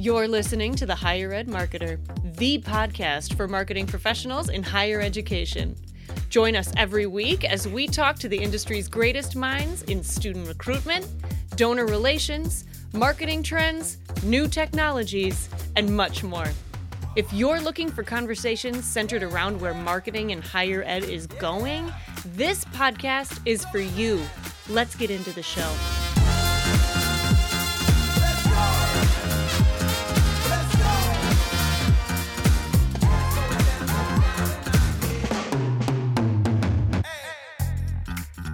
You're listening to The Higher Ed Marketer, the podcast for marketing professionals in higher education. Join us every week as we talk to the industry's greatest minds in student recruitment, donor relations, marketing trends, new technologies, and much more. If you're looking for conversations centered around where marketing in higher ed is going, this podcast is for you. Let's get into the show.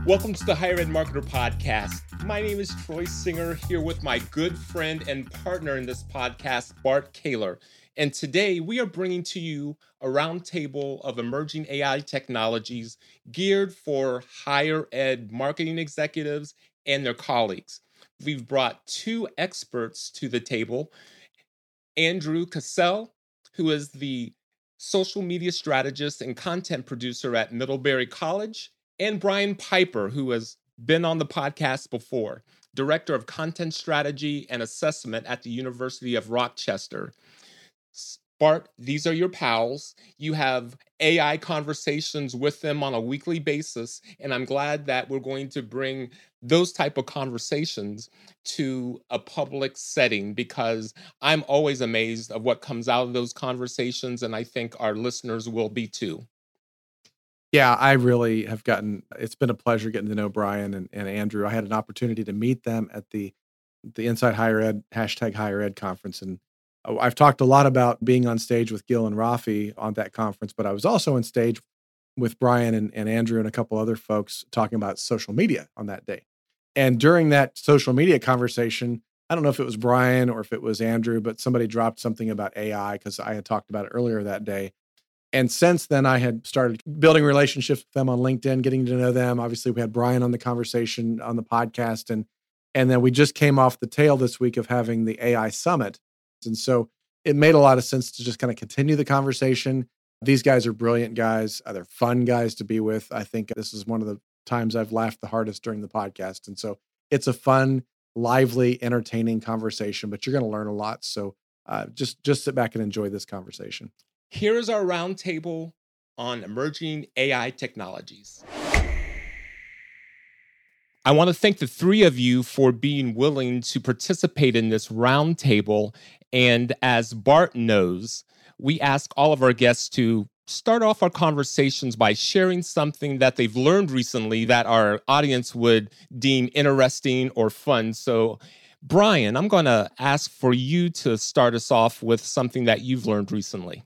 Welcome to the Higher Ed Marketer Podcast. My name is Troy Singer, here with my good friend and partner in this podcast, Bart Caylor. And today we are bringing to you a roundtable of emerging AI technologies geared for higher ed marketing executives and their colleagues. We've brought two experts to the table Andrew Cassel, who is the social media strategist and content producer at Middlebury College, and Brian Piper, who has been on the podcast before, Director of Content Strategy and Assessment at the University of Rochester. Bart, these are your pals. You have AI conversations with them on a weekly basis, and I'm glad that we're going to bring those type of conversations to a public setting because I'm always amazed of what comes out of those conversations, and I think our listeners will be too. Yeah, I really have gotten. It's been a pleasure getting to know Brian and, and Andrew. I had an opportunity to meet them at the the Inside Higher Ed hashtag Higher Ed conference, and uh, I've talked a lot about being on stage with Gil and Rafi on that conference, but I was also on stage with Brian and, and Andrew and a couple other folks talking about social media on that day. And during that social media conversation, I don't know if it was Brian or if it was Andrew, but somebody dropped something about AI because I had talked about it earlier that day. And since then, I had started building relationships with them on LinkedIn, getting to know them. Obviously, we had Brian on the conversation on the podcast, and and then we just came off the tail this week of having the AI summit, and so it made a lot of sense to just kind of continue the conversation. These guys are brilliant guys. Uh, they're fun guys to be with. I think this is one of the times I've laughed the hardest during the podcast, and so it's a fun, lively, entertaining conversation. But you're going to learn a lot. So uh, just just sit back and enjoy this conversation. Here is our roundtable on emerging AI technologies. I want to thank the three of you for being willing to participate in this roundtable. And as Bart knows, we ask all of our guests to start off our conversations by sharing something that they've learned recently that our audience would deem interesting or fun. So, Brian, I'm going to ask for you to start us off with something that you've learned recently.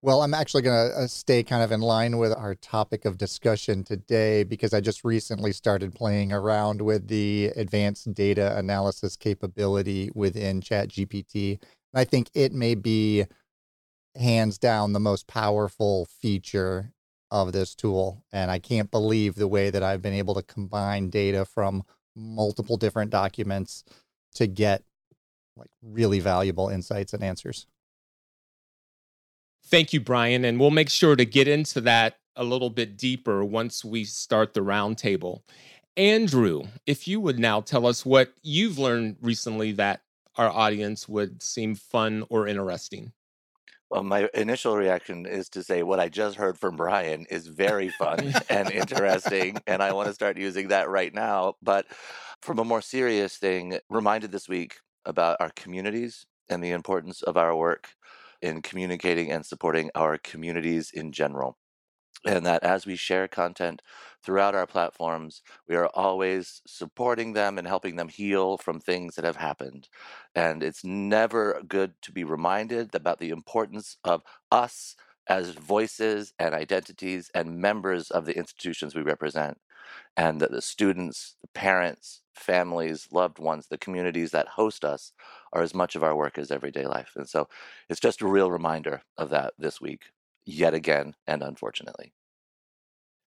Well, I'm actually going to uh, stay kind of in line with our topic of discussion today because I just recently started playing around with the advanced data analysis capability within ChatGPT. And I think it may be hands down the most powerful feature of this tool. And I can't believe the way that I've been able to combine data from multiple different documents to get like really valuable insights and answers. Thank you, Brian. And we'll make sure to get into that a little bit deeper once we start the roundtable. Andrew, if you would now tell us what you've learned recently that our audience would seem fun or interesting. Well, my initial reaction is to say what I just heard from Brian is very fun and interesting, and I want to start using that right now. But from a more serious thing, reminded this week about our communities and the importance of our work in communicating and supporting our communities in general. And that as we share content throughout our platforms, we are always supporting them and helping them heal from things that have happened. And it's never good to be reminded about the importance of us as voices and identities and members of the institutions we represent and that the students, the parents, families, loved ones, the communities that host us are as much of our work as everyday life. And so it's just a real reminder of that this week, yet again, and unfortunately.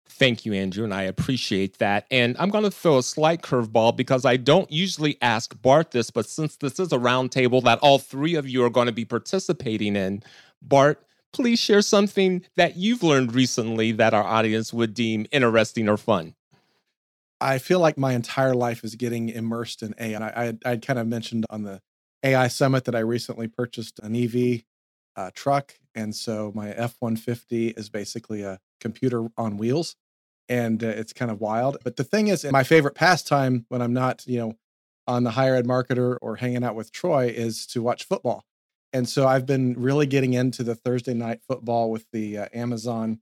Thank you, Andrew, and I appreciate that. And I'm going to throw a slight curveball because I don't usually ask Bart this, but since this is a roundtable that all three of you are going to be participating in, Bart, please share something that you've learned recently that our audience would deem interesting or fun. I feel like my entire life is getting immersed in AI. I, I, I kind of mentioned on the AI summit that I recently purchased an EV uh, truck. And so my F 150 is basically a computer on wheels. And uh, it's kind of wild. But the thing is, my favorite pastime when I'm not, you know, on the higher ed marketer or hanging out with Troy is to watch football. And so I've been really getting into the Thursday night football with the uh, Amazon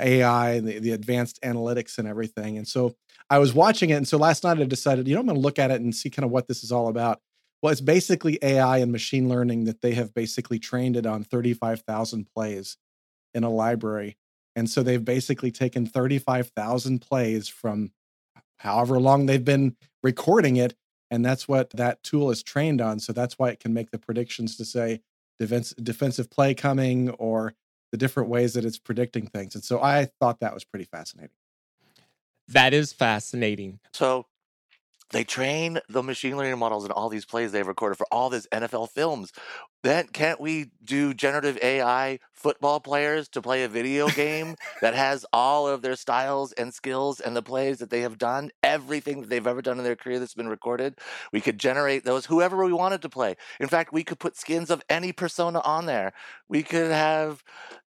AI the, the advanced analytics and everything. And so I was watching it. And so last night I decided, you know, I'm going to look at it and see kind of what this is all about. Well, it's basically AI and machine learning that they have basically trained it on 35,000 plays in a library. And so they've basically taken 35,000 plays from however long they've been recording it. And that's what that tool is trained on. So that's why it can make the predictions to say defense, defensive play coming or the different ways that it's predicting things. And so I thought that was pretty fascinating. That is fascinating. So they train the machine learning models and all these plays they've recorded for all these NFL films. Then can't we do generative AI football players to play a video game that has all of their styles and skills and the plays that they have done, everything that they've ever done in their career that's been recorded? We could generate those whoever we wanted to play. In fact, we could put skins of any persona on there. We could have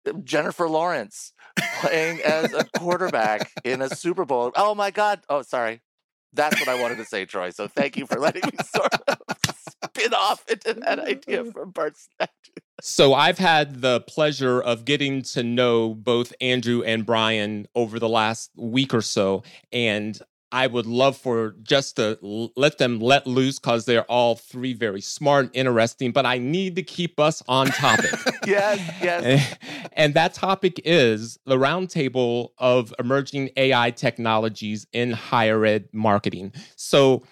uh, Jennifer Lawrence playing as a quarterback in a Super Bowl. Oh my God. Oh, sorry. That's what I wanted to say, Troy. So thank you for letting me sort of spin off into that idea from Bart Snatch. So I've had the pleasure of getting to know both Andrew and Brian over the last week or so. And I would love for just to let them let loose because they're all three very smart and interesting, but I need to keep us on topic. yes, yes. And that topic is the roundtable of emerging AI technologies in higher ed marketing. So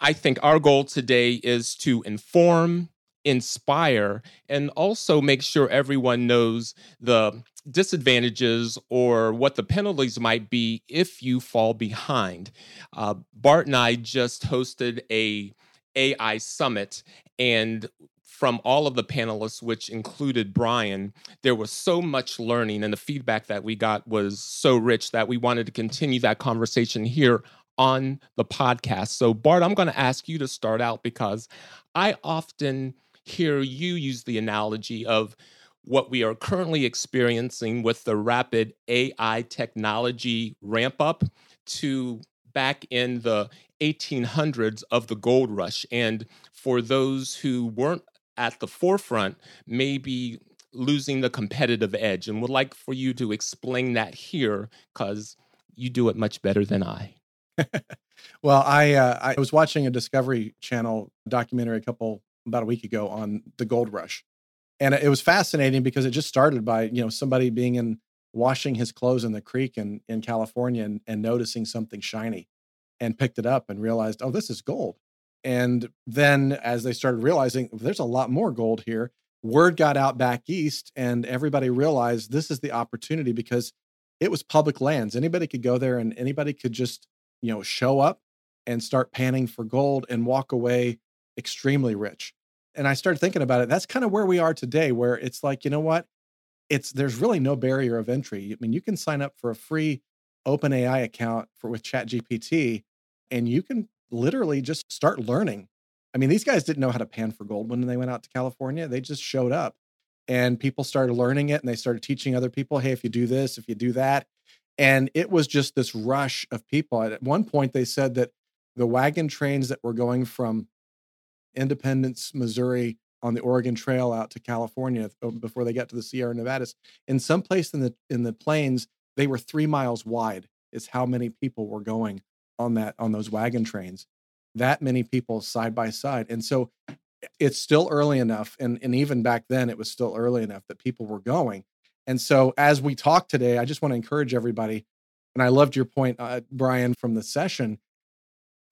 I think our goal today is to inform, inspire, and also make sure everyone knows the disadvantages or what the penalties might be if you fall behind. Uh, Bart and I just hosted a AI summit, and from all of the panelists, which included Brian, there was so much learning, and the feedback that we got was so rich that we wanted to continue that conversation here on the podcast. So, Bart, I'm going to ask you to start out because I often hear you use the analogy of what we are currently experiencing with the rapid AI technology ramp up to back in the 1800s of the gold rush. And for those who weren't at the forefront, maybe losing the competitive edge. And would like for you to explain that here because you do it much better than I. well, I uh, I was watching a Discovery Channel documentary a couple about a week ago on the gold rush, and it was fascinating because it just started by you know somebody being in washing his clothes in the creek in in California and, and noticing something shiny, and picked it up and realized oh this is gold, and then as they started realizing there's a lot more gold here, word got out back east and everybody realized this is the opportunity because it was public lands. Anybody could go there and anybody could just you know show up and start panning for gold and walk away extremely rich and I started thinking about it. That's kind of where we are today, where it's like, you know what? It's there's really no barrier of entry. I mean, you can sign up for a free open AI account for with ChatGPT, and you can literally just start learning. I mean, these guys didn't know how to pan for gold when they went out to California. They just showed up and people started learning it and they started teaching other people, hey, if you do this, if you do that. And it was just this rush of people. At one point, they said that the wagon trains that were going from Independence, Missouri, on the Oregon Trail out to California uh, before they got to the Sierra Nevadas. In some place in the in the plains, they were three miles wide. Is how many people were going on that on those wagon trains. That many people side by side, and so it's still early enough, and and even back then it was still early enough that people were going. And so as we talk today, I just want to encourage everybody. And I loved your point, uh, Brian, from the session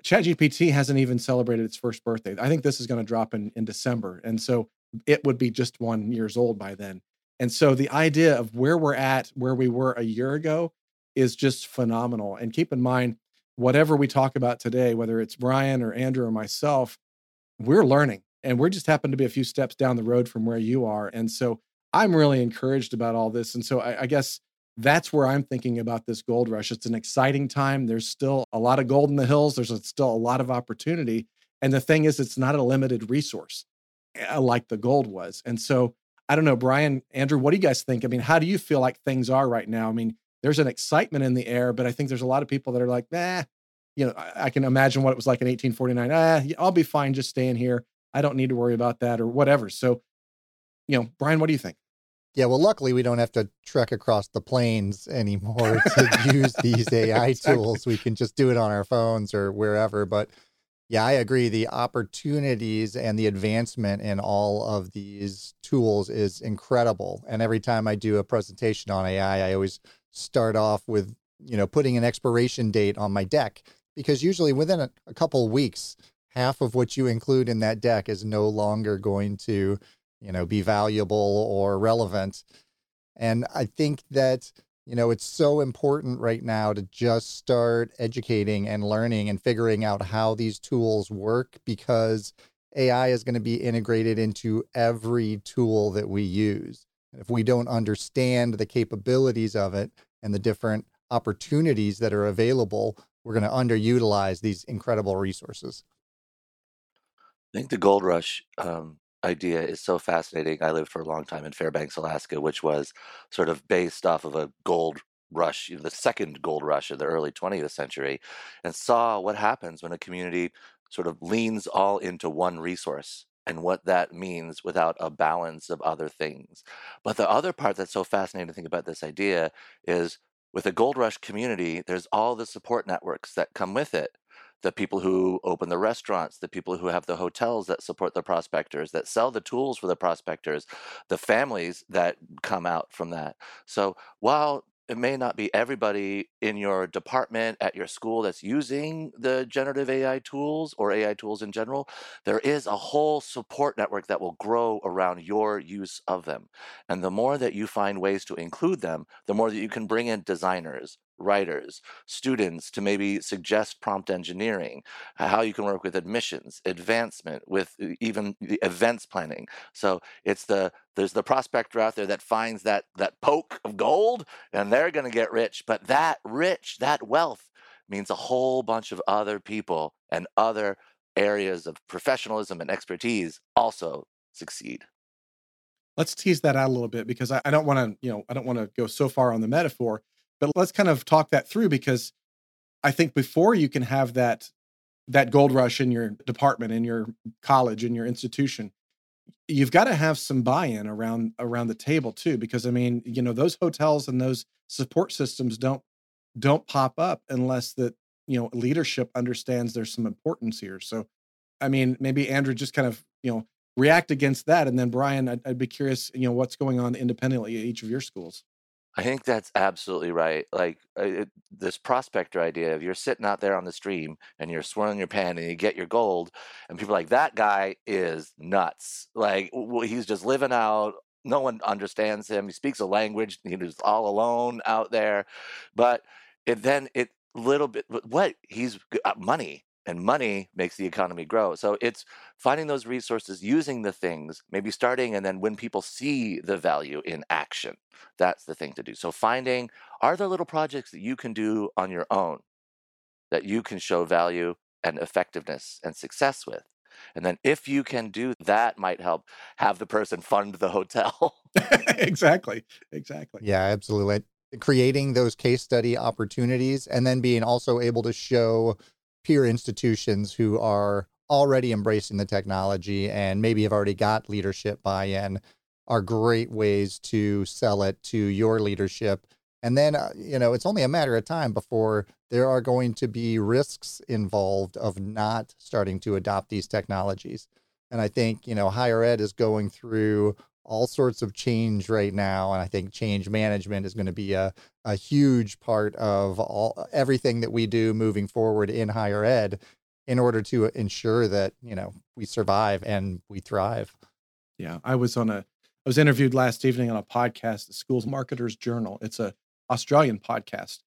ChatGPT hasn't even celebrated its first birthday. I think this is going to drop in in December, and so it would be just one years old by then. And so the idea of where we're at, where we were a year ago, is just phenomenal. And keep in mind, whatever we talk about today, whether it's Brian or Andrew or myself, we're learning, and we're just happen to be a few steps down the road from where you are. And so I'm really encouraged about all this. And so I, I guess that's where I'm thinking about this gold rush. It's an exciting time. There's still a lot of gold in the hills. There's still a lot of opportunity. And the thing is, it's not a limited resource. uh, like the gold was. And so I don't know, Brian, Andrew, what do you guys think? I mean, how do you feel like things are right now? I mean, there's an excitement in the air, but I think there's a lot of people that are like, nah, you know, I, I can imagine what it was like in 1849. Ah, I'll be fine just staying here. I don't need to worry about that or whatever. So, you know, Brian, what do you think? Yeah, well, luckily we don't have to trek across the plains anymore to use these AI exactly. tools. We can just do it on our phones or wherever. But yeah, I agree. The opportunities and the advancement in all of these tools is incredible. And every time I do a presentation on AI, I always start off with, you know, putting an expiration date on my deck because usually within a, a couple weeks, half of what you include in that deck is no longer going to, you know, be valuable or relevant. And I think that you know, it's so important right now to just start educating and learning and figuring out how these tools work because AI is going to be integrated into every tool that we use. If we don't understand the capabilities of it and the different opportunities that are available, we're going to underutilize these incredible resources. I think the gold rush um, idea is so fascinating. I lived for a long time in Fairbanks, Alaska, which was sort of based off of a gold rush, the second gold rush of the early 20th century, and saw what happens when a community sort of leans all into one resource and what that means without a balance of other things. But the other part that's so fascinating to think about this idea is with a gold rush community, there's all the support networks that come with it the people who open the restaurants, the people who have the hotels that support the prospectors, that sell the tools for the prospectors, the families that come out from that. So while it may not be everybody in your department at your school that's using the generative AI tools or AI tools in general. There is a whole support network that will grow around your use of them. And the more that you find ways to include them, the more that you can bring in designers, writers, students to maybe suggest prompt engineering, how you can work with admissions, advancement, with even the events planning. So it's the there's the prospector out there that finds that that poke of gold and they're going to get rich, but that rich, that wealth means a whole bunch of other people and other areas of professionalism and expertise also succeed let's tease that out a little bit because I, I don't want to, you know, I don't want to go so far on the metaphor, but let's kind of talk that through because I think before you can have that that gold rush in your department, in your college, in your institution, you've got to have some buy-in around around the table too. Because I mean, you know, those hotels and those support systems don't don't pop up unless that you know leadership understands there's some importance here. So, I mean, maybe Andrew just kind of you know react against that, and then Brian, I'd, I'd be curious, you know, what's going on independently at each of your schools. I think that's absolutely right. Like uh, it, this prospector idea of you're sitting out there on the stream and you're swirling your pen and you get your gold, and people like that guy is nuts. Like he's just living out. No one understands him. He speaks a language. He's all alone out there. But it then it little bit what he's uh, money and money makes the economy grow. So it's finding those resources, using the things, maybe starting, and then when people see the value in action, that's the thing to do. So finding are there little projects that you can do on your own that you can show value and effectiveness and success with. And then if you can do that might help have the person fund the hotel. exactly. Exactly. Yeah, absolutely. Creating those case study opportunities and then being also able to show peer institutions who are already embracing the technology and maybe have already got leadership buy-in are great ways to sell it to your leadership. And then uh, you know it's only a matter of time before there are going to be risks involved of not starting to adopt these technologies. And i think you know higher ed is going through all sorts of change right now and i think change management is going to be a, a huge part of all everything that we do moving forward in higher ed in order to ensure that you know we survive and we thrive. Yeah i was on a i was interviewed last evening on a podcast the schools marketers journal. It's a australian podcast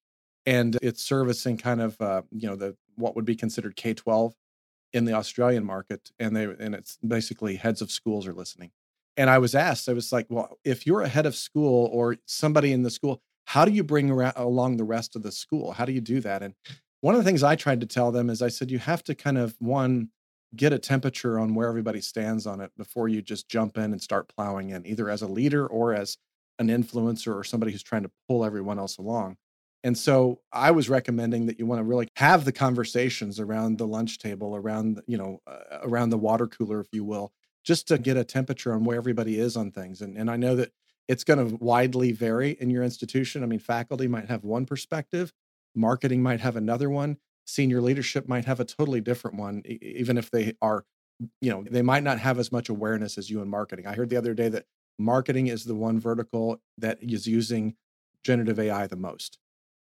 and it's servicing kind of uh, you know the what would be considered k-12 in the australian market and they and it's basically heads of schools are listening and I was asked, I was like, well, if you're a head of school or somebody in the school, how do you bring around, along the rest of the school? How do you do that? And one of the things I tried to tell them is I said, you have to kind of, one, get a temperature on where everybody stands on it before you just jump in and start plowing in, either as a leader or as an influencer or somebody who's trying to pull everyone else along. And so I was recommending that you want to really have the conversations around the lunch table, around you know, uh, around the water cooler, if you will, just to get a temperature on where everybody is on things. And and I know that it's going to widely vary in your institution. I mean, faculty might have one perspective, marketing might have another one, senior leadership might have a totally different one, even if they are, you know, they might not have as much awareness as you in marketing. I heard the other day that marketing is the one vertical that is using generative AI the most.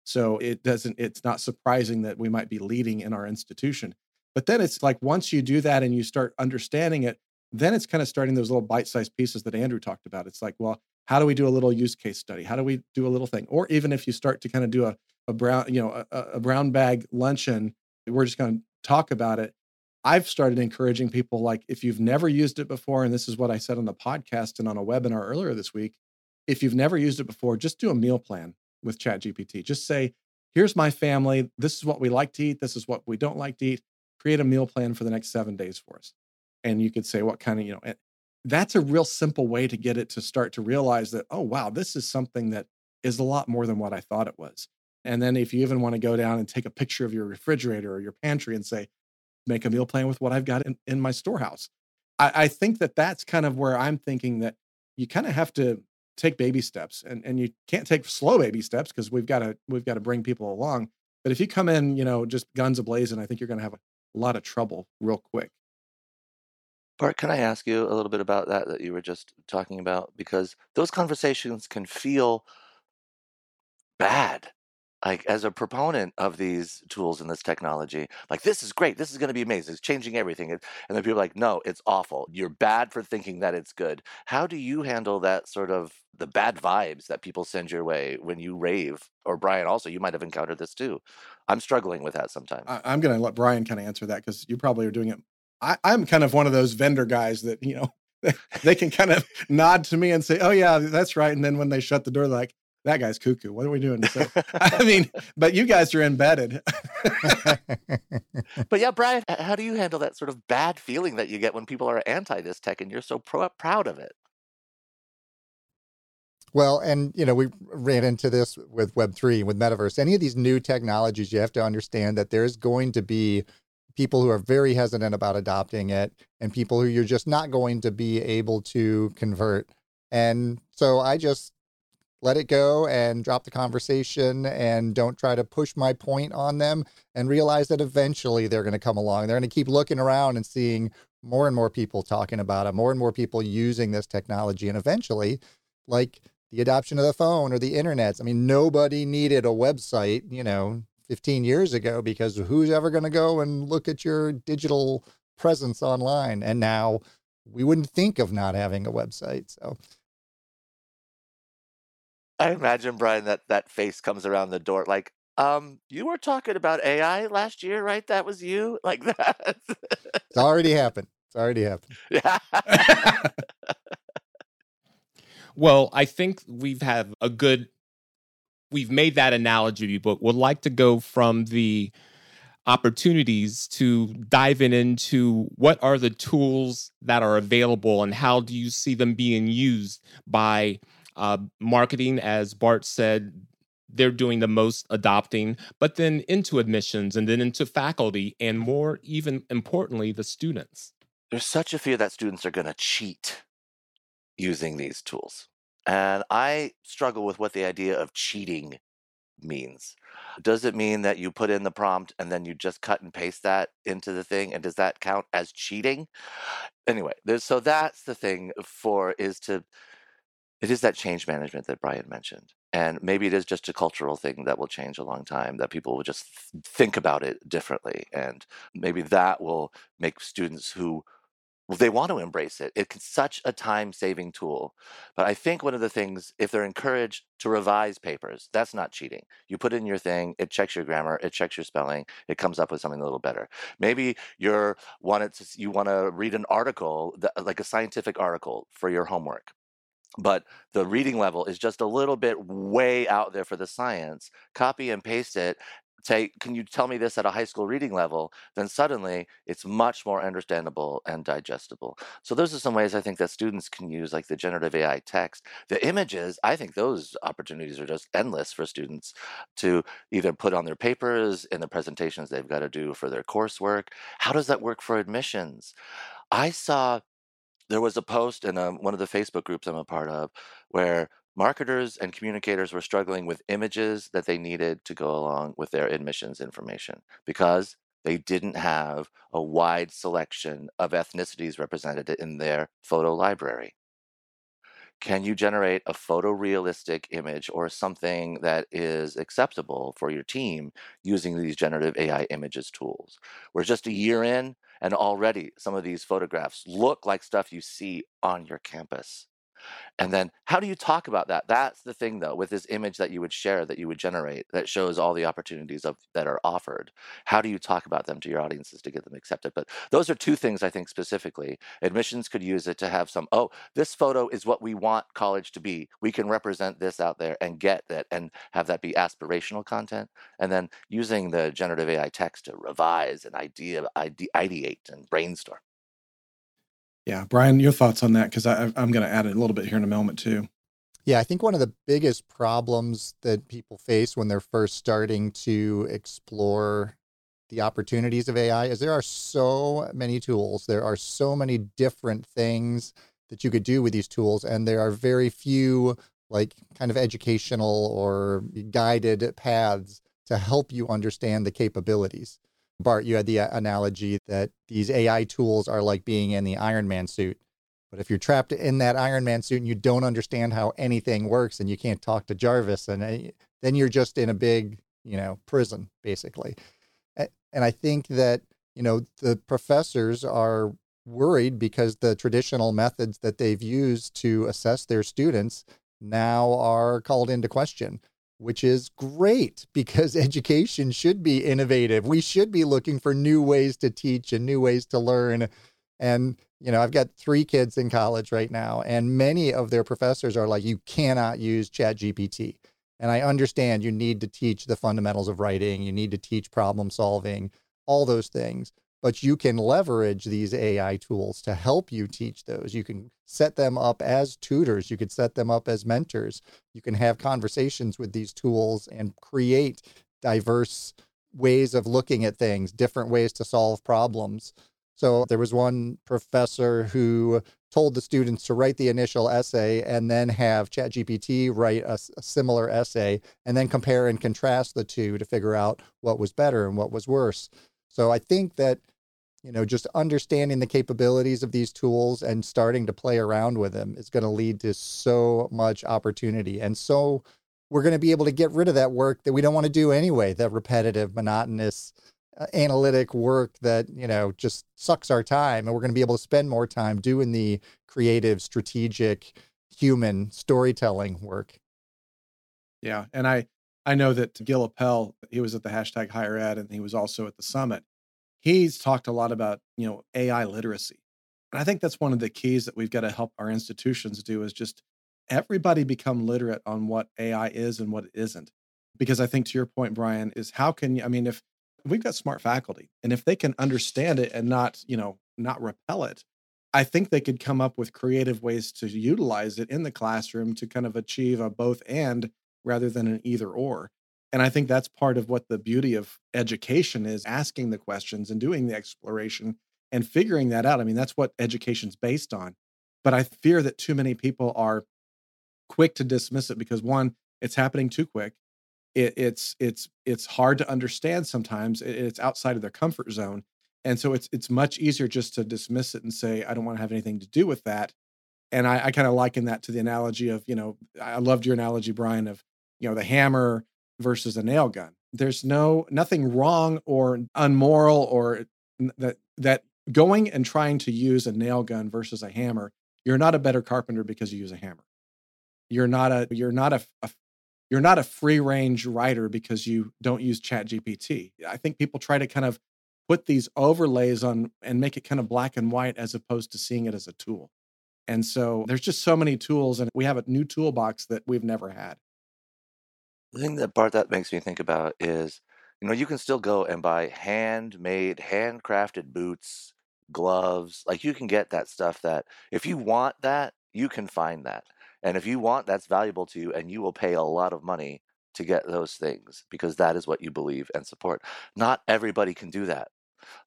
So it doesn't, it's not surprising that we might be leading in our institution. But then it's like once you do that and you start understanding it, then it's kind of starting those little bite-sized pieces that Andrew talked about. It's like, well, how do we do a little use case study? How do we do a little thing? Or even if you start to kind of do a, a brown, you know, a, a brown bag luncheon, we're just going to talk about it. I've started encouraging people like if you've never used it before, and this is what I said on the podcast and on a webinar earlier this week, if you've never used it before, just do a meal plan with ChatGPT. Just say, here's my family. This is what we like to eat. This is what we don't like to eat. Create a meal plan for the next seven days for us. And you could say what kind of, you know, that's a real simple way to get it to start to realize that, oh, wow, this is something that is a lot more than what I thought it was. And then if you even want to go down and take a picture of your refrigerator or your pantry and say, make a meal plan with what I've got in, in my storehouse. I, I think that that's kind of where I'm thinking that you kind of have to take baby steps and, and you can't take slow baby steps because we've got to we've got to bring people along but if you come in you know just guns ablazing i think you're going to have a lot of trouble real quick bart can i ask you a little bit about that that you were just talking about because those conversations can feel bad like as a proponent of these tools and this technology, like this is great, this is going to be amazing, it's changing everything. And then people are like, no, it's awful. You're bad for thinking that it's good. How do you handle that sort of the bad vibes that people send your way when you rave? Or Brian, also, you might have encountered this too. I'm struggling with that sometimes. I, am going to let Brian kind of answer that because you probably are doing it. I, I'm kind of one of those vendor guys that you know they can kind of nod to me and say, "Oh yeah, that's right," and then when they shut the door, they're like, that guy's cuckoo. What are we doing? So, I mean, but you guys are embedded. but yeah, Brian, how do you handle that sort of bad feeling that you get when people are anti this tech and you're so pro- proud of it? Well, and you know, we ran into this with Web3, with Metaverse. Any of these new technologies, you have to understand that there's going to be people who are very hesitant about adopting it and people who you're just not going to be able to convert. And so I just let it go and drop the conversation and don't try to push my point on them and realize that eventually they're going to come along. They're going to keep looking around and seeing more and more people talking about it, more and more people using this technology. And eventually, like the adoption of the phone or the internet, I mean, nobody needed a website, you know, 15 years ago because who's ever going to go and look at your digital presence online? And now we wouldn't think of not having a website. So I imagine Brian that that face comes around the door like, um, you were talking about AI last year, right? That was you, like that. it's already happened. It's already happened. Yeah. well, I think we've had a good. We've made that analogy, but would like to go from the opportunities to dive in into what are the tools that are available and how do you see them being used by uh, marketing, as Bart said, they're doing the most adopting, but then into admissions and then into faculty, and more, even importantly, the students. There's such a fear that students are going to cheat using these tools. And I struggle with what the idea of cheating means. Does it mean that you put in the prompt and then you just cut and paste that into the thing? And does that count as cheating? Anyway, so that's the thing for is to it is that change management that Brian mentioned. And maybe it is just a cultural thing that will change a long time, that people will just think about it differently. And maybe that will make students who they want to embrace it. It's such a time saving tool. But I think one of the things, if they're encouraged to revise papers, that's not cheating. You put in your thing, it checks your grammar, it checks your spelling, it comes up with something a little better. Maybe you're wanted to, you want to read an article, that, like a scientific article for your homework but the reading level is just a little bit way out there for the science copy and paste it say, can you tell me this at a high school reading level? Then suddenly it's much more understandable and digestible. So those are some ways I think that students can use like the generative AI text. The images, I think those opportunities are just endless for students to either put on their papers in the presentations they've got to do for their coursework. How does that work for admissions? I saw there was a post in um, one of the Facebook groups I'm a part of where marketers and communicators were struggling with images that they needed to go along with their admissions information because they didn't have a wide selection of ethnicities represented in their photo library. Can you generate a photorealistic image or something that is acceptable for your team using these generative AI images tools? We're just a year in, and already some of these photographs look like stuff you see on your campus. And then how do you talk about that? That's the thing though, with this image that you would share, that you would generate, that shows all the opportunities of that are offered. How do you talk about them to your audiences to get them accepted? But those are two things I think specifically. Admissions could use it to have some, oh, this photo is what we want college to be. We can represent this out there and get that and have that be aspirational content. And then using the generative AI text to revise an idea, ide- ideate and brainstorm. Yeah, Brian, your thoughts on that? Because I'm going to add a little bit here in a moment too. Yeah, I think one of the biggest problems that people face when they're first starting to explore the opportunities of AI is there are so many tools. There are so many different things that you could do with these tools, and there are very few like kind of educational or guided paths to help you understand the capabilities. Bart, you had the uh, analogy that these AI tools are like being in the Iron Man suit. But if you're trapped in that Iron Man suit and you don't understand how anything works and you can't talk to Jarvis, and uh, then you're just in a big, you know, prison basically. And I think that you know the professors are worried because the traditional methods that they've used to assess their students now are called into question which is great because education should be innovative. We should be looking for new ways to teach and new ways to learn. And, you know, I've got three kids in college right now, and many of their professors are like, you cannot use Chat GPT. And I understand you need to teach the fundamentals of writing, you need to teach problem solving, all those things but you can leverage these AI tools to help you teach those. You can set them up as tutors, you could set them up as mentors. You can have conversations with these tools and create diverse ways of looking at things, different ways to solve problems. So there was one professor who told the students to write the initial essay and then have ChatGPT write a, a, similar essay and then compare and contrast the two to figure out what was better and what was worse. So I think that you know, just understanding the capabilities of these tools and starting to play around with them is going to lead to so much opportunity. And so we're going to be able to get rid of that work that we don't want to do anyway, that repetitive, monotonous, uh, analytic work that, you know, just sucks our time. And we're going to be able to spend more time doing the creative, strategic, human storytelling work. Yeah. And I, I know that Gil Appel, he was at the hashtag higher ed and he was also at the summit he's talked a lot about you know AI literacy, and I think that's one of the keys that we've got to help our institutions do is just everybody become literate on what AI is and what it isn't. Because I think to your point, Brian, is how can you? I mean, if we've got smart faculty, and if they can understand it and not you know not repel it, I think they could come up with creative ways to utilize it in the classroom to kind of achieve a both and rather than an either or. And I think that's part of what the beauty of education is asking the questions and doing the exploration and figuring that out. I mean, that's what education's based on. But I fear that too many people are quick to dismiss it because one, it's happening too quick. It, it's it's it's hard to understand sometimes. It, it's outside of their comfort zone, and so it's it's much easier just to dismiss it and say I don't want to have anything to do with that. And I, I kind of liken that to the analogy of you know I loved your analogy, Brian, of you know the hammer versus a nail gun. There's no nothing wrong or unmoral or that that going and trying to use a nail gun versus a hammer. You're not a better carpenter because you use a hammer. You're not a you're not a, a you're not a free range writer because you don't use chat gpt i think people try to kind of put these overlays on and make it kind of black and white as opposed to seeing it as a tool and so there's just so many tools and we have a new toolbox that we've never had the thing that part that makes me think about is You know, you can still go and buy handmade, handcrafted boots, gloves. Like you can get that stuff that if you want that, you can find that. And if you want that's valuable to you and you will pay a lot of money to get those things because that is what you believe and support. Not everybody can do that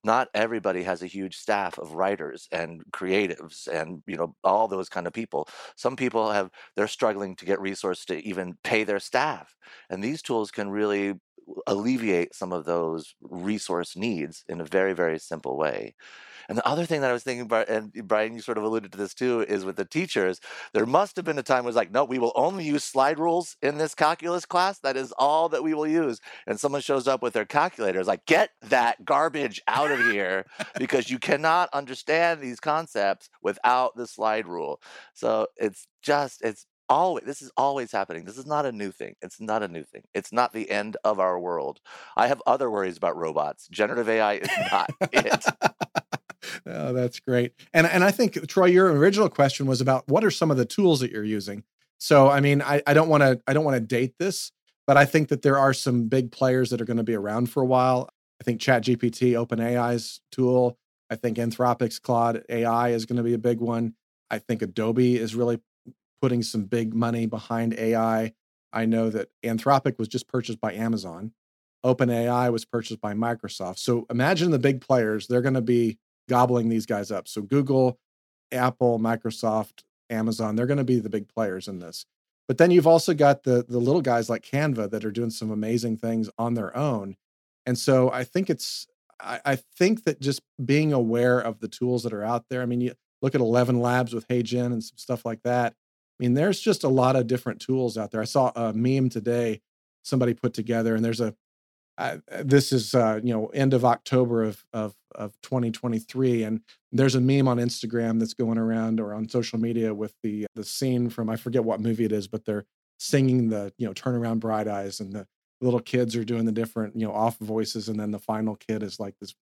not everybody has a huge staff of writers and creatives and you know all those kind of people. Some people have they're struggling to get resources to even pay their staff and these tools can really alleviate some of those resource needs in a very very simple way and the other thing that I was thinking about, and Brian, you sort of alluded to this too, is with the teachers, there must have been a time it's like, no, we will only use slide rules in this calculus class. That is all that we will use. And someone shows up with their calculator, is like, get that garbage out of here because you cannot understand these concepts without the slide rule. So it's just, it's always this is always happening this is not a new thing it's not a new thing it's not the end of our world i have other worries about robots generative ai is not it oh, that's great. And and I think Troy, your original question was about what are some of the tools that you're using. So I mean, I, don't want to I don't want to date this, but I think that there are some big players that are going to be around for a while. I think chat ChatGPT, OpenAI's tool. I think Anthropic's Claude AI is going to be a big one. I think Adobe is really putting some big money behind AI. I know that Anthropic was just purchased by Amazon. OpenAI was purchased by Microsoft. So imagine the big players, they're going to be gobbling these guys up. So Google, Apple, Microsoft, Amazon, they're going to be the big players in this. But then you've also got the the little guys like Canva that are doing some amazing things on their own. And so I think it's I, I think that just being aware of the tools that are out there. I mean, you look at Eleven Labs with HeyGen and some stuff like that. I mean, there's just a lot of different tools out there. I saw a meme today somebody put together, and there's a this is uh, you know end of October of, of of 2023, and there's a meme on Instagram that's going around or on social media with the the scene from I forget what movie it is, but they're singing the you know turn around bright eyes, and the little kids are doing the different you know off voices, and then the final kid is like this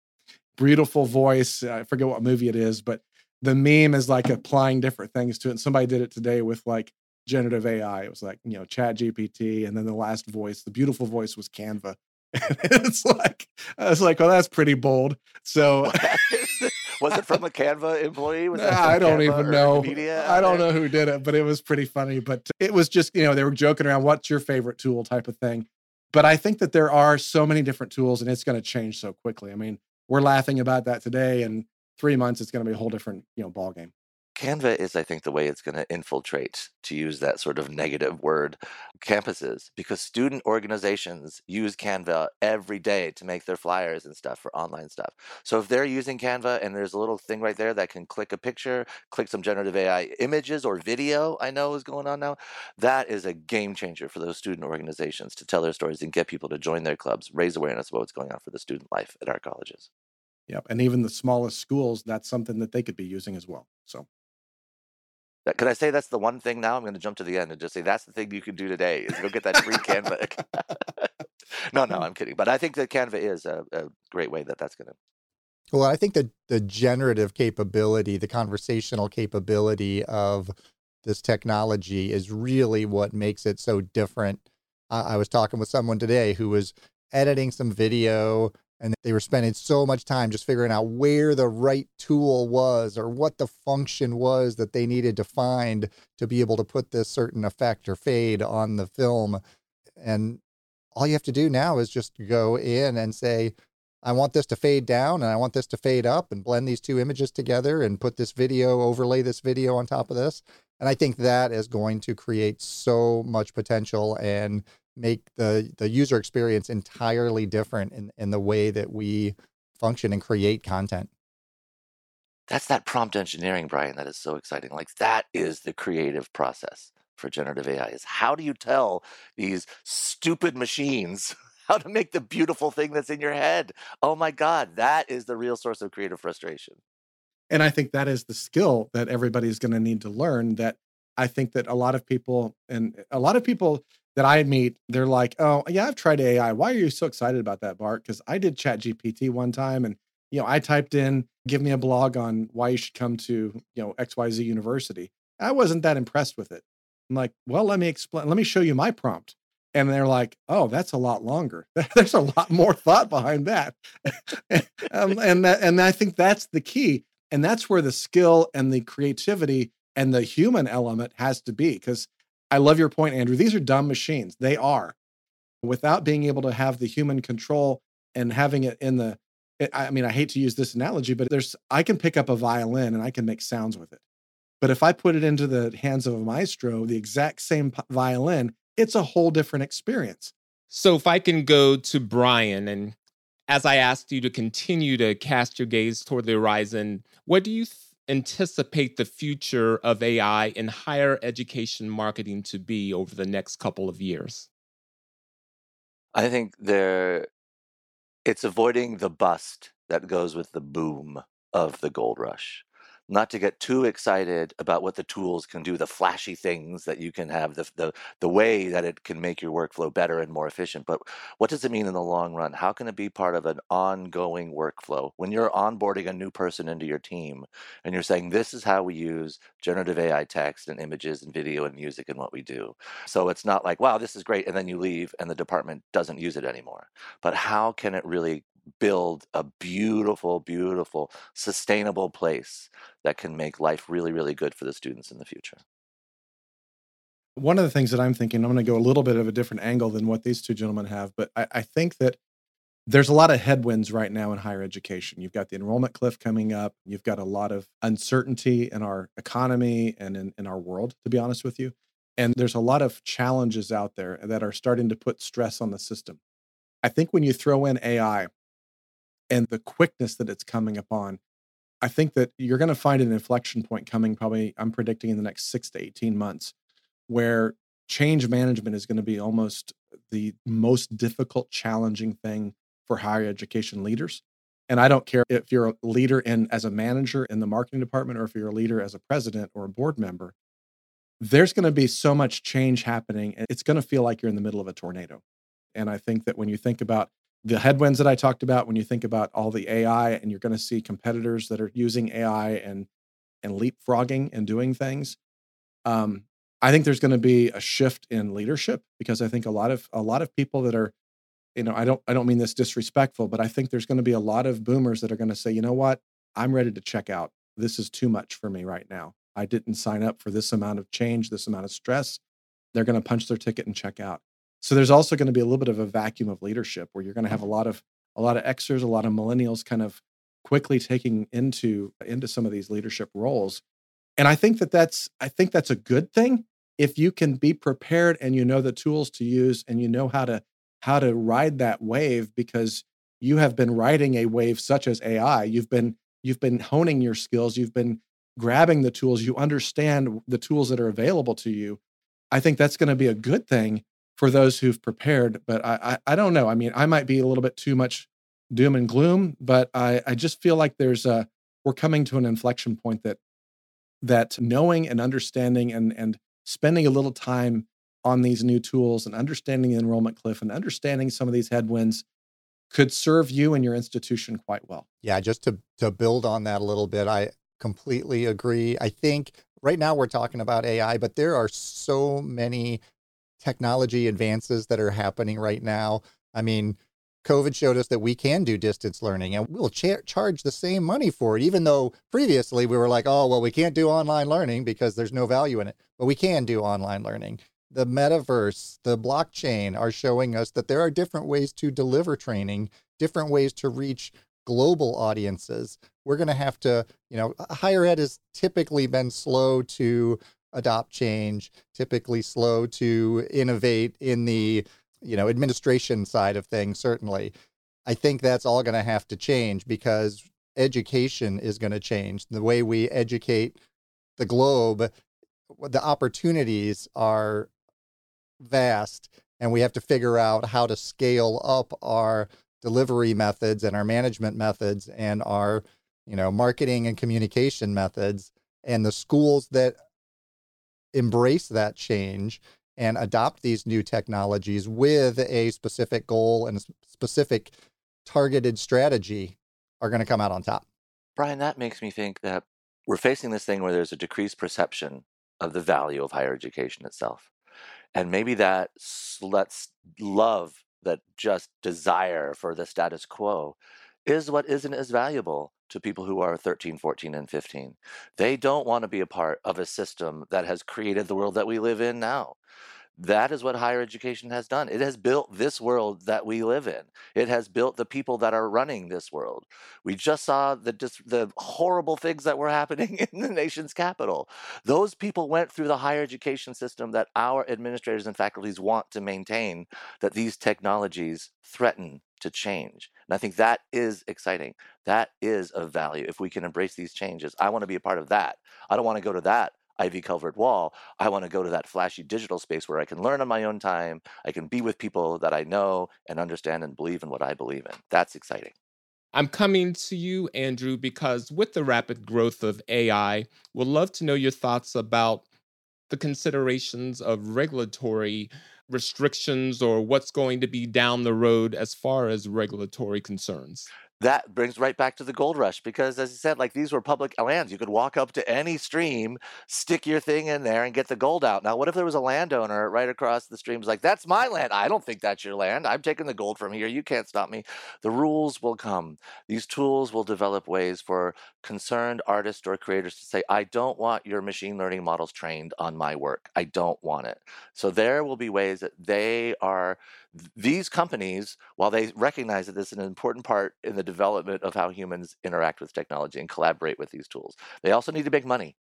beautiful voice. I forget what movie it is, but the meme is like applying different things to it. And somebody did it today with like generative AI. It was like, you know, chat GPT. And then the last voice, the beautiful voice was Canva. And it's like I was like, well, that's pretty bold. So was it from a Canva employee? Was nah, I don't Canva even know. I don't know who did it, but it was pretty funny. But it was just, you know, they were joking around, what's your favorite tool type of thing. But I think that there are so many different tools and it's going to change so quickly. I mean, we're laughing about that today and three months it's going to be a whole different, you know, ball game. Canva is, I think, the way it's going to infiltrate, to use that sort of negative word, campuses because student organizations use Canva every day to make their flyers and stuff for online stuff. So if they're using Canva and there's a little thing right there that can click a picture, click some generative AI images or video, I know is going on now, that is a game changer for those student organizations to tell their stories and get people to join their clubs, raise awareness about what's going on for the student life at our colleges. Yep. And even the smallest schools, that's something that they could be using as well. So could I say that's the one thing now? I'm going to jump to the end and just say that's the thing you can do today is go get that free Canva. no, no, I'm kidding. But I think that Canva is a, a great way that that's going to. Well, I think that the generative capability, the conversational capability of this technology is really what makes it so different. I was talking with someone today who was editing some video and they were spending so much time just figuring out where the right tool was or what the function was that they needed to find to be able to put this certain effect or fade on the film. And all you have to do now is just go in and say I want this to fade down and I want this to fade up and blend these two images together and put this video overlay this video on top of this. And I think that is going to create so much potential and make the the user experience entirely different in, in the way that we function and create content. That's that prompt engineering brian that is so exciting. Like that is the creative process for generative ai is how do you tell these stupid machines how to make the beautiful thing that's in your head? Oh my god that is the real source of creative frustration. And i think that is the skill that everybody's going to need to learn that i think that a lot of people and a lot of people that I meet, they're like, "Oh, yeah, I've tried AI. Why are you so excited about that, Bart?" Because I did Chat GPT one time, and you know, I typed in, "Give me a blog on why you should come to you know X Y Z University." I wasn't that impressed with it. I'm like, "Well, let me explain. Let me show you my prompt." and they're like, "Oh, that's a lot longer. There's a lot more thought behind that," um, and that, and I think that's the key, and that's where the skill and the creativity and the human element has to be. Because I love your point, Andrew. These are dumb machines. They are, without being able to have the human control and having it in the. I mean, I hate to use this analogy, but there's I can pick up a violin and I can make sounds with it. But if I put it into the hands of a maestro, the exact same violin, it's a whole different experience. So if I can go to Brian and as I asked you to continue to cast your gaze toward the horizon, what do you anticipate the future of AI in higher education marketing to be over the next couple of years? I think there it's avoiding the bust that goes with the boom of the gold rush not to get too excited about what the tools can do, the flashy things that you can have, the, the, the way that it can make your workflow better and more efficient. But what does it mean in the long run? How can it be part of an ongoing workflow? When you're onboarding a new person into your team and you're saying, this is how we use generative AI text and images and video and music and what we do. So it's not like, wow, this is great. And then you leave and the department doesn't use it anymore. But how can it really build a beautiful, beautiful, sustainable place that can make life really, really good for the students in the future. One of the things that I'm thinking, I'm going to go a little bit of a different angle than what these two gentlemen have, but I, I think that there's a lot of headwinds right now in higher education. You've got the enrollment cliff coming up. You've got a lot of uncertainty in our economy and in, in our world, to be honest with you. And there's a lot of challenges out there that are starting to put stress on the system. I think when you throw in AI, and the quickness that it's coming upon, I think that you're going to find an inflection point coming probably, I'm predicting in the next six to 18 months, where change management is going to be almost the most difficult, challenging thing for higher education leaders. And I don't care if you're a leader in as a manager in the marketing department or if you're a leader as a president or a board member, there's going to be so much change happening. It's going to feel like you're in the middle of a tornado. And I think that when you think about the headwinds that I talked about when you think about all the AI and you're going to see competitors that are using AI and and leapfrogging and doing things. Um, I think there's going to be a shift in leadership because I think a lot of a lot of people that are, you know, I don't I don't mean this disrespectful, but I think there's going to be a lot of boomers that are going to say, you know what, I'm ready to check out. This is too much for me right now. I didn't sign up for this amount of change, this amount of stress. They're going to punch their ticket and check out. So there's also going to be a little bit of a vacuum of leadership where you're going to have a mm-hmm. lot of a lot of Xers, a lot of millennials kind of quickly taking into into some of these leadership roles. And I think that that's I think that's a good thing if you can be prepared and you know the tools to use and you know how to how to ride that wave because you have been riding a wave such as AI. You've been you've been honing your skills, you've been grabbing the tools, you understand the tools that are available to you. I think that's going to be a good thing for those who've prepared. But I, I, I don't know. I mean, I might be a little bit too much doom and gloom, but I, I just feel like there's a we're coming to an inflection point that that knowing and understanding and and spending a little time on these new tools and understanding the enrollment cliff and understanding some of these headwinds could serve you and your institution quite well. Yeah, just to to build on that a little bit, I completely agree. I think right now we're talking about AI, but there are so many technology advances that are happening right now. I mean, COVID showed us that we can do distance learning and we'll cha- charge the same money for it, even though previously we were like, oh, well, we can't do online learning because there's no value in it. But we can do online learning. The metaverse, the blockchain are showing us that there are different ways to deliver training, different ways to reach global audiences. We're going to have to, you know, higher ed has typically been slow to adopt change, typically slow to innovate in the you know administration side of things. Certainly, I think that's all going to have to change because education is going to change. The way we educate the globe, the opportunities are vast, and we have to figure out how to scale up our delivery methods and our management methods and our you know marketing and communication methods and the schools that embrace that change and adopt these new technologies with a specific goal and a specific targeted strategy are going to come out on top. Brian, that makes me think that we're facing this thing where there's a decreased perception of the value of higher education itself. And maybe that let's love, that just desire for the status quo is what isn't as valuable to people who are 13, 14, and 15. They don't want to be a part of a system that has created the world that we live in now. That is what higher education has done. It has built this world that we live in. It has built the people that are running this world. We just saw the the horrible things that were happening in the nation's capital. Those people went through the higher education system that our administrators and faculties want to maintain that these technologies threaten to change. And I think that is exciting. That is of value if we can embrace these changes. I want to be a part of that. I don't want to go to that ivy covered wall. I want to go to that flashy digital space where I can learn on my own time. I can be with people that I know and understand and believe in what I believe in. That's exciting. I'm coming to you, Andrew, because with the rapid growth of AI, we'd love to know your thoughts about the considerations of regulatory restrictions or what's going to be down the road as far as regulatory concerns that brings right back to the gold rush because as I said, like these were public lands. You could walk up to any stream, stick your thing in there and get the gold out. Now, what if there was a landowner right across the stream like, that's my land. I don't think that's your land. I'm taking the gold from here. You can't stop me. The rules will come. These tools will develop ways for concerned artists or creators to say, I don't want your machine learning models trained on my work. I don't want it. So there will be ways that they are these companies, while they recognize that this is an important part in the development of how humans interact with technology and collaborate with these tools, they also need to make money.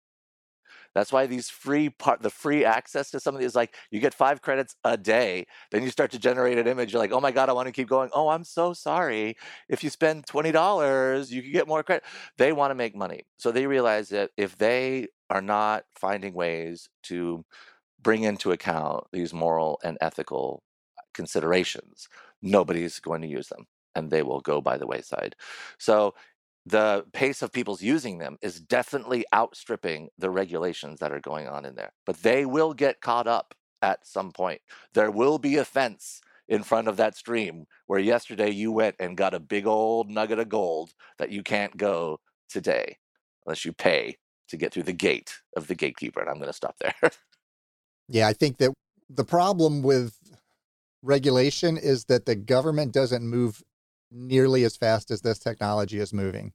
That's why these free part, the free access to some of these, like you get five credits a day, then you start to generate an image. You're like, oh my god, I want to keep going. Oh, I'm so sorry. If you spend twenty dollars, you can get more credit. They want to make money, so they realize that if they are not finding ways to bring into account these moral and ethical considerations, nobody's going to use them and they will go by the wayside. So the pace of people's using them is definitely outstripping the regulations that are going on in there. But they will get caught up at some point. There will be a fence in front of that stream where yesterday you went and got a big old nugget of gold that you can't go today unless you pay to get through the gate of the gatekeeper. And I'm going to stop there. yeah, I think that the problem with regulation is that the government doesn't move nearly as fast as this technology is moving.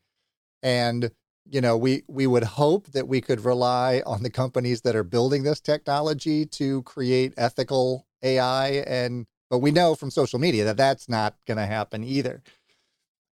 And you know, we we would hope that we could rely on the companies that are building this technology to create ethical AI and but we know from social media that that's not going to happen either.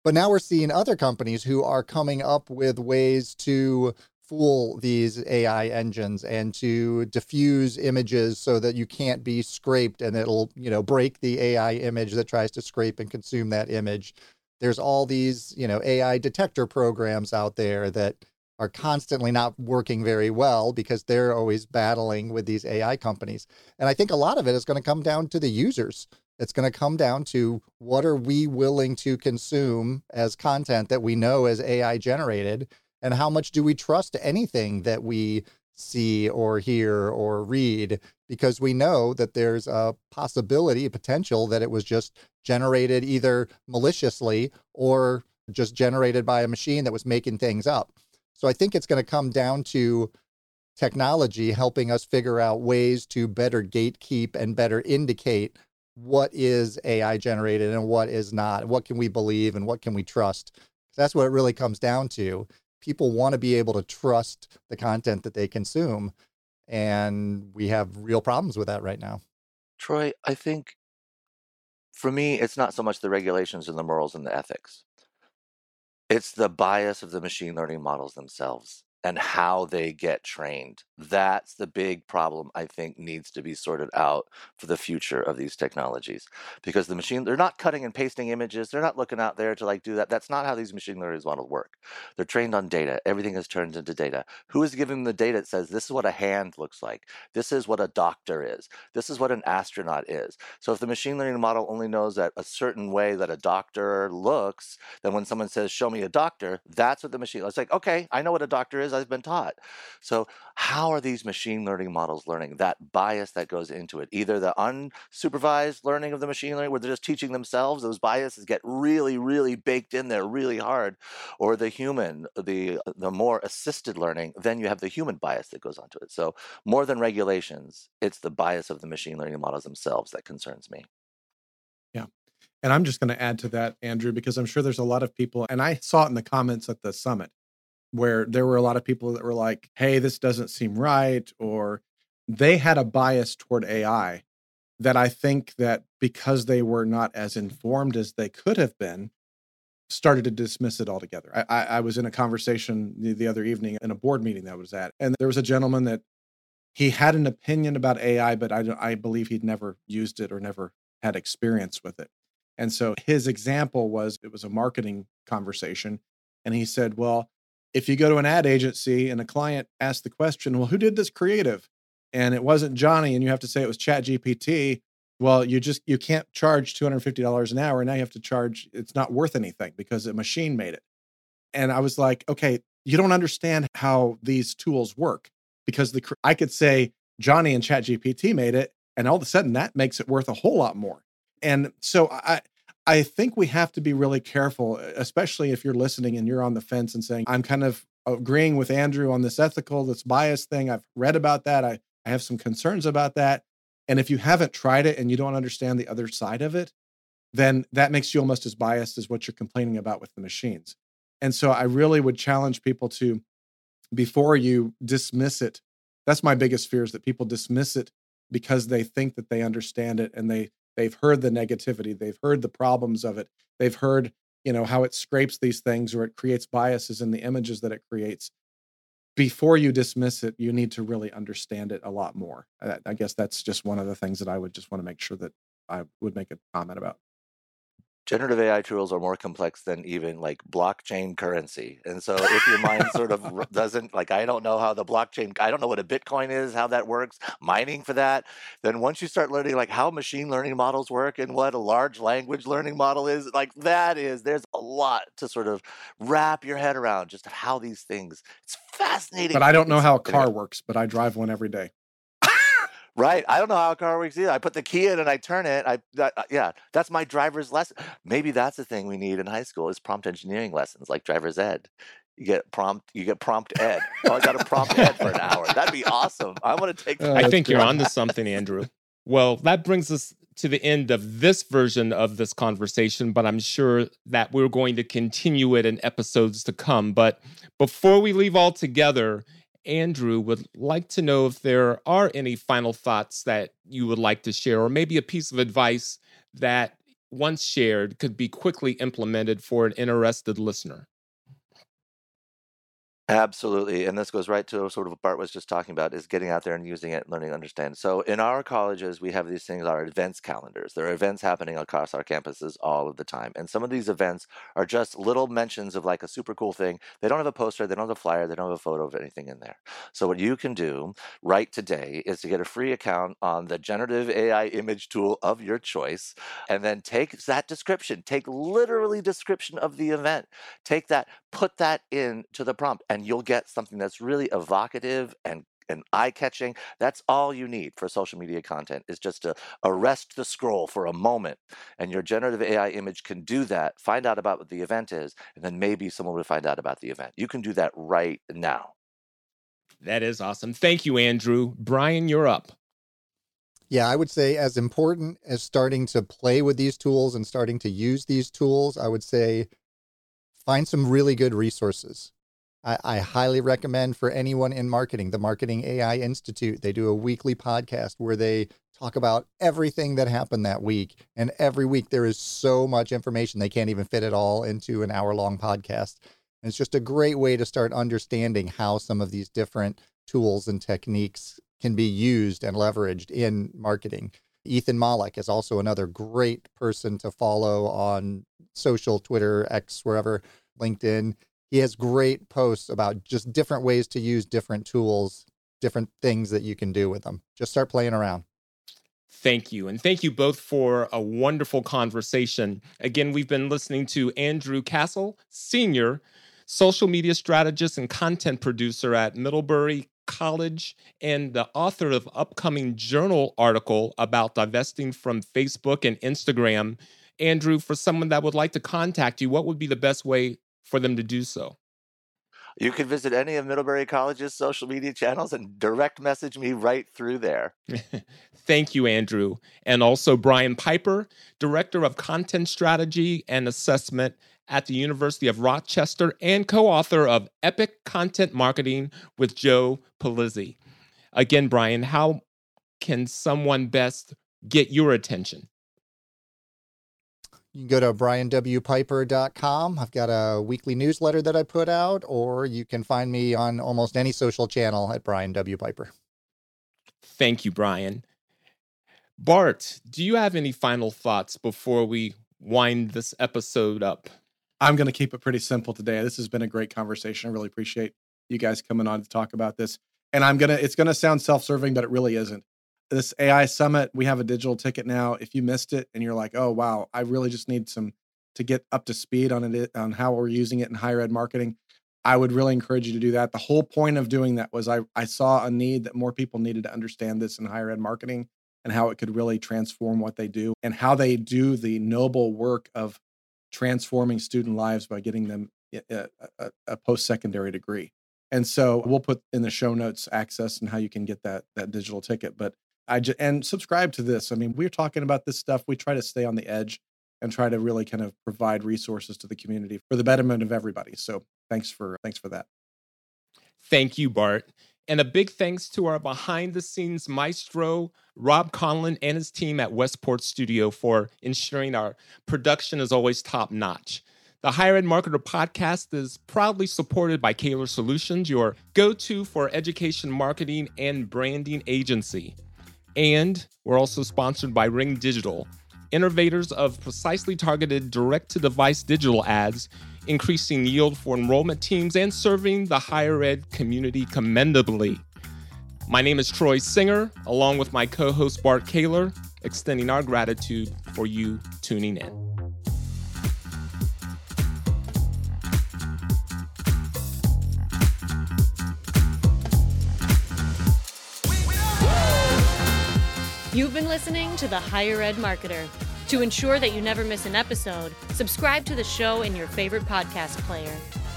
But now we're seeing other companies who are coming up with ways to fool these AI engines and to diffuse images so that you can't be scraped and it'll, you know, break the AI image that tries to scrape and consume that image. There's all these, you know, AI detector programs out there that are constantly not working very well because they're always battling with these AI companies. And I think a lot of it is going to come down to the users. It's going to come down to what are we willing to consume as content that we know is AI generated and how much do we trust anything that we see or hear or read? Because we know that there's a possibility a potential that it was just generated either maliciously or just generated by a machine that was making things up. So i think it's going to come down to technology helping us figure out ways to better gatekeep and better indicate what is ai generated and what is not what can we believe and what can we trust? That's what it really comes down to people want to be able to trust the content that they consume. And we have real problems with that right now. Troy, I think for me, it's not so much the regulations and the morals and the ethics. It's the bias of the machine learning models themselves and how they get trained. That's the big problem I think needs to be sorted out for the future of these technologies. Because the machine, they're not cutting and pasting images. They're not looking out there to like do that. That's not how these machine learning models work. They're trained on data. Everything is turned into data. Who is giving them the data that says this is what a hand looks like? This is what a doctor is. This is what an astronaut is. So if the machine learning model only knows that a certain way that a doctor looks, then when someone says, show me a doctor, that's what the machine, it's like, okay, I know what a doctor is. I've been taught. So, how are these machine learning models learning? That bias that goes into it, either the unsupervised learning of the machine learning, where they're just teaching themselves, those biases get really, really baked in there really hard, or the human, the the more assisted learning, then you have the human bias that goes onto it. So, more than regulations, it's the bias of the machine learning models themselves that concerns me. Yeah. And I'm just going to add to that, Andrew, because I'm sure there's a lot of people, and I saw it in the comments at the summit where there were a lot of people that were like, hey, this doesn't seem right, or they had a bias toward AI that I think that because they were not as informed as they could have been, started to dismiss it altogether. I, I, I was in a conversation the, the other evening in a board meeting that I was at, and there was a gentleman that he had an opinion about AI, but I, I believe he'd never used it or never had experience with it. And so his example was it was a marketing conversation. And he said, Well, if you go to an ad agency and a client asks the question, Well, who did this creative? And it wasn't Johnny, and you have to say it was Chat GPT. Well, you just you can't charge $250 an hour. Now you have to charge, it's not worth anything because a machine made it. And I was like, okay, you don't understand how these tools work because the I could say Johnny and Chat GPT made it, and all of a sudden that makes it worth a whole lot more. And so I I think we have to be really careful, especially if you're listening and you're on the fence and saying, I'm kind of agreeing with Andrew on this ethical, this bias thing. I've read about that. I, I have some concerns about that. And if you haven't tried it and you don't understand the other side of it, then that makes you almost as biased as what you're complaining about with the machines. And so I really would challenge people to, before you dismiss it, that's my biggest fear is that people dismiss it because they think that they understand it and they They've heard the negativity, they've heard the problems of it, they've heard, you know, how it scrapes these things or it creates biases in the images that it creates. Before you dismiss it, you need to really understand it a lot more. I, guess that's just one of the things that I would just want to make sure that I would make a comment about generative AI tools are more complex than even like blockchain currency. And so if your mind sort of doesn't like, I don't know how the blockchain, I don't know what a Bitcoin is, how that works, mining for that. Then once you start learning like how machine learning models work and what a large language learning model is, like that is, there's a lot to sort of wrap your head around just how these things, it's fascinating. But I don't know how a car works, but I drive one every day. Right. I don't know how a car works either. I put the key in and I turn it. I that, uh, yeah, that's my driver's lesson. Maybe that's the thing we need in high school is prompt engineering lessons like driver's ed. You get prompt you get prompt ed. Oh, I got a prompt ed for an hour. That'd be awesome. I want to take uh, I think you're onto something, Andrew. Well, that brings us to the end of this version of this conversation, but I'm sure that we're going to continue it in episodes to come. But before we leave all together, Andrew would like to know if there are any final thoughts that you would like to share, or maybe a piece of advice that once shared could be quickly implemented for an interested listener. Absolutely. And this goes right to sort of what Bart was just talking about is getting out there and using it, learning understand. So in our colleges, we have these things, our events calendars. There are events happening across our campuses all of the time. And some of these events are just little mentions of like a super cool thing. They don't have a poster, they don't have a flyer, they don't have a photo of anything in there. So what you can do right today is to get a free account on the generative AI image tool of your choice and then take that description, take literally description of the event, take that, put that into the prompt and you'll get something that's really evocative and and eye catching. That's all you need for social media content is just to arrest the scroll for a moment. And your generative AI image can do that, find out about what the event is, and then maybe someone will find out about the event. You can do that right now. That is awesome. Thank you, Andrew. Brian, you're up. Yeah, I would say as important as starting to play with these tools and starting to use these tools, I would say find some really good resources. I, I, highly recommend for anyone in marketing, the Marketing AI Institute. They do a weekly podcast where they talk about everything that happened that week. And every week there is so much information, they can't even fit it all into an hour long podcast. And it's just a great way to start understanding how some of these different tools and techniques can be used and leveraged in marketing. Ethan Mollick is also another great person to follow on social, Twitter, X, wherever, LinkedIn he has great posts about just different ways to use different tools, different things that you can do with them. Just start playing around. Thank you. And thank you both for a wonderful conversation. Again, we've been listening to Andrew Cassel, Senior, social media strategist and content producer at Middlebury College, and the author of upcoming journal article about divesting from Facebook and Instagram. Andrew, for someone that would like to contact you, what would be the best way for them to do so? You can visit any of Middlebury College's social media channels and direct message me right through there. Thank you, Andrew. And also Brian Piper, Director of Content Strategy and Assessment at the University of Rochester and co author of Epic Content Marketing with Joe Pulizzi. Again, Brian, how can someone best get your attention? You can go to brianwpiper.com. I've got a weekly newsletter that I put out, or you can find me on almost any social channel at Brian W. Piper. Thank you, Brian. Bart, do you have any final thoughts before we wind this episode up? I'm going to keep it pretty simple today. This has been a great conversation. I really appreciate you guys coming on to talk about this. And I'm going to, it's going to sound self serving, but it really isn't this AI summit, we have a digital ticket now. If you missed it and you're like, oh wow, I really just need some to get up to speed on it on how we're using it in higher ed marketing, I would really encourage you to do that. The whole point of doing that was I I saw a need that more people needed to understand this in higher ed marketing and how it could really transform what they do and how they do the noble work of transforming student lives by getting them a, a, a post-secondary degree. And so we'll put in the show notes access and how you can get that that digital ticket. But I just and subscribe to this. I mean, we're talking about this stuff. We try to stay on the edge and try to really kind of provide resources to the community for the betterment of everybody. So thanks for thanks for that. Thank you, Bart. And a big thanks to our behind the scenes maestro, Rob Conlon, and his team at Westport Studio for ensuring our production is always top notch. The Higher Ed Marketer podcast is proudly supported by Caylor Solutions, your go to for education marketing and branding agency. And we're also sponsored by Ring Digital, innovators of precisely targeted direct to device digital ads, increasing yield for enrollment teams and serving the higher ed community commendably. My name is Troy Singer, along with my co host Bart Caylor, extending our gratitude for you tuning in. You've been listening to the Higher Ed Marketer. To ensure that you never miss an episode, subscribe to the show in your favorite podcast player.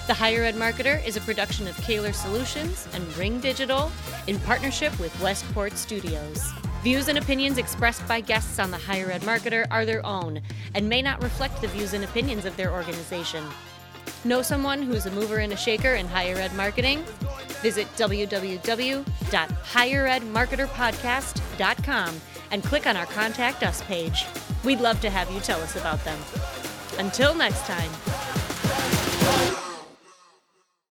The Higher Ed Marketer is a production of Caylor Solutions and Ring Digital in partnership with Westport Studios. Views and opinions expressed by guests on the Higher Ed Marketer are their own and may not reflect the views and opinions of their organization. Know someone who's a mover and a shaker in higher ed marketing? Visit www.higheredmarketerpodcast.com and click on our Contact Us page. We'd love to have you tell us about them. Until next time.